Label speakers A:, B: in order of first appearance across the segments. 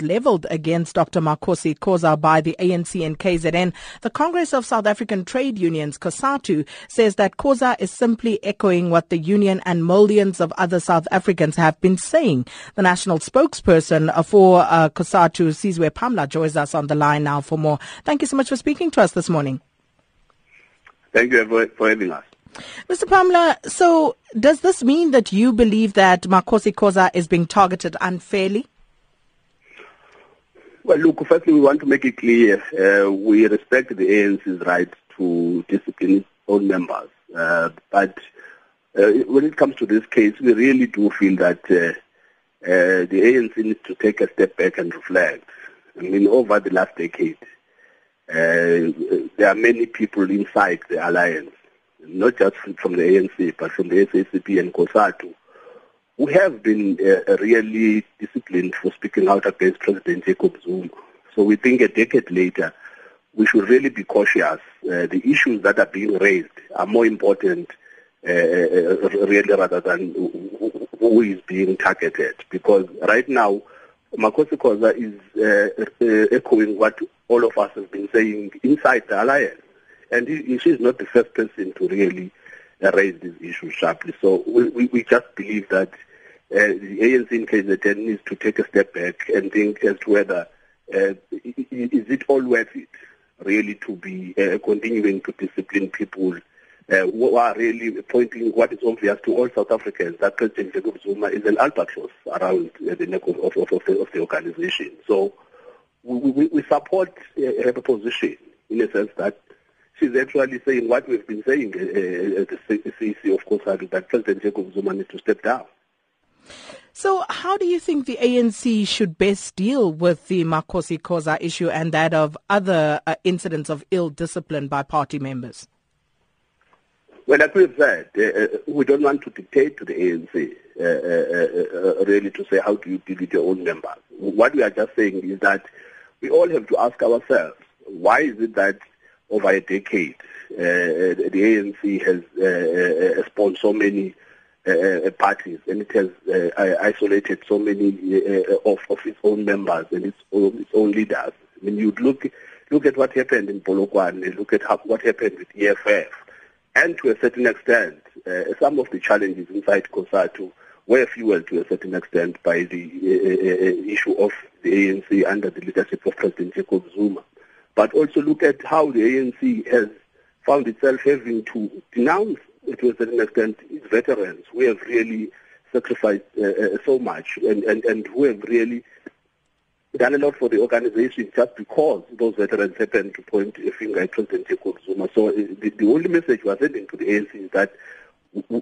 A: leveled against Dr. Makhosi Khoza by the ANC and KZN. The Congress of South African Trade Unions, COSATU, says that Khoza is simply echoing what the union and millions of other South Africans have been saying. The national spokesperson for uh, COSATU, Sizwe Pamla, joins us on the line now for more. Thank you so much for speaking to us this morning.
B: Thank you for, for having us.
A: Mr. Pamla, so does this mean that you believe that Makhosi Khoza is being targeted unfairly?
B: Well, look, firstly, we want to make it clear uh, we respect the ANC's right to discipline its own members. Uh, but uh, when it comes to this case, we really do feel that uh, uh, the ANC needs to take a step back and reflect. I mean, over the last decade, uh, there are many people inside the alliance, not just from the ANC, but from the SACP and COSATU, who have been uh, really disciplined for speaking out against President Jacob Zuma. So we think a decade later, we should really be cautious. Uh, the issues that are being raised are more important, uh, uh really, rather than who is being targeted. Because right now, Makhosi Khoza is uh, uh, echoing what all of us have been saying inside the alliance. And he, she is not the first person to really raise these issues sharply. So we, we, just believe that uh, the ANC in KZN needs to take a step back and think as to whether uh, is it all worth it really to be uh, continuing to discipline people uh, who are really pointing what is obvious to all South Africans that President Jacob Zuma is an albatross around uh, the neck of, of, of, the, of the organization. So we, we, we support uh, her position in a sense that she's actually saying what we've been saying uh, uh at the CEC, of course, that President Jacob Zuma needs to step down.
A: So, how do you think the ANC should best deal with the Makhosi Khoza issue and that of other uh, incidents of ill discipline by party members?
B: Well, like we've said, uh, uh we don't want to dictate to the ANC uh, uh, uh, really to say how do you deal with your own members. What we are just saying is that we all have to ask ourselves, why is it that over a decade the ANC has spawned so many uh, uh, parties and it has uh, isolated so many uh, of, of its own members and its own, its own leaders. I mean, you look look at what happened in Polokwane, look at how, what happened with EFF, and to a certain extent, uh, some of the challenges inside COSATU were fueled to a certain extent by the uh, issue of the ANC under the leadership of President Jacob Zuma. But also look at how the ANC has found itself having to denounce to a certain extent, its veterans who have really sacrificed uh, uh, so much and, and, and who have really done a lot for the organization just because those veterans happened to point a finger at President Jacob Zuma. So uh, the, the only message we are sending to the ANC is that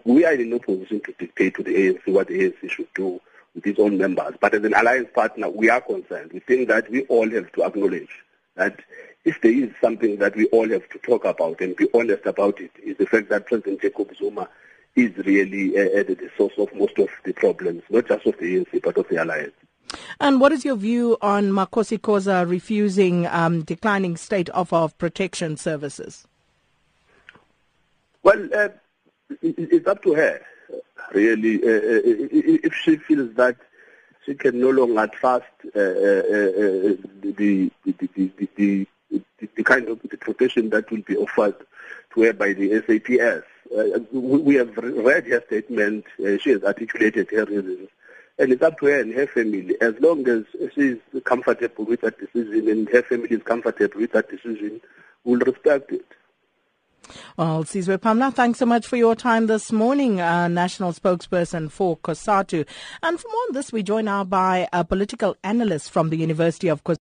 B: we are in no position to dictate to the ANC what the ANC should do with its own members. But as an alliance partner, we are concerned. We think that we all have to acknowledge that if there is something that we all have to talk about and be honest about it, is the fact that President Jacob Zuma is really uh, the source of most of the problems, not just of the ANC, but of the alliance.
A: And what is your view on Makhosi Khoza refusing um, declining state offer of protection services?
B: Well, uh, it's up to her, really. Uh, uh if she feels that she can no longer trust uh, uh, the, the, the, the kind of the protection that will be offered to her by the SAPS. Uh, we, we, have read her statement. Uh, she has articulated her reasons. And it's up to her and her family. As long as she is comfortable with that decision and her family is comfortable with that decision, we'll respect it.
A: Well, Sizwe Pamla, thanks so much for your time this morning, uh, national spokesperson for COSATU. And for more on this, we join now by a political analyst from the University of COSATU.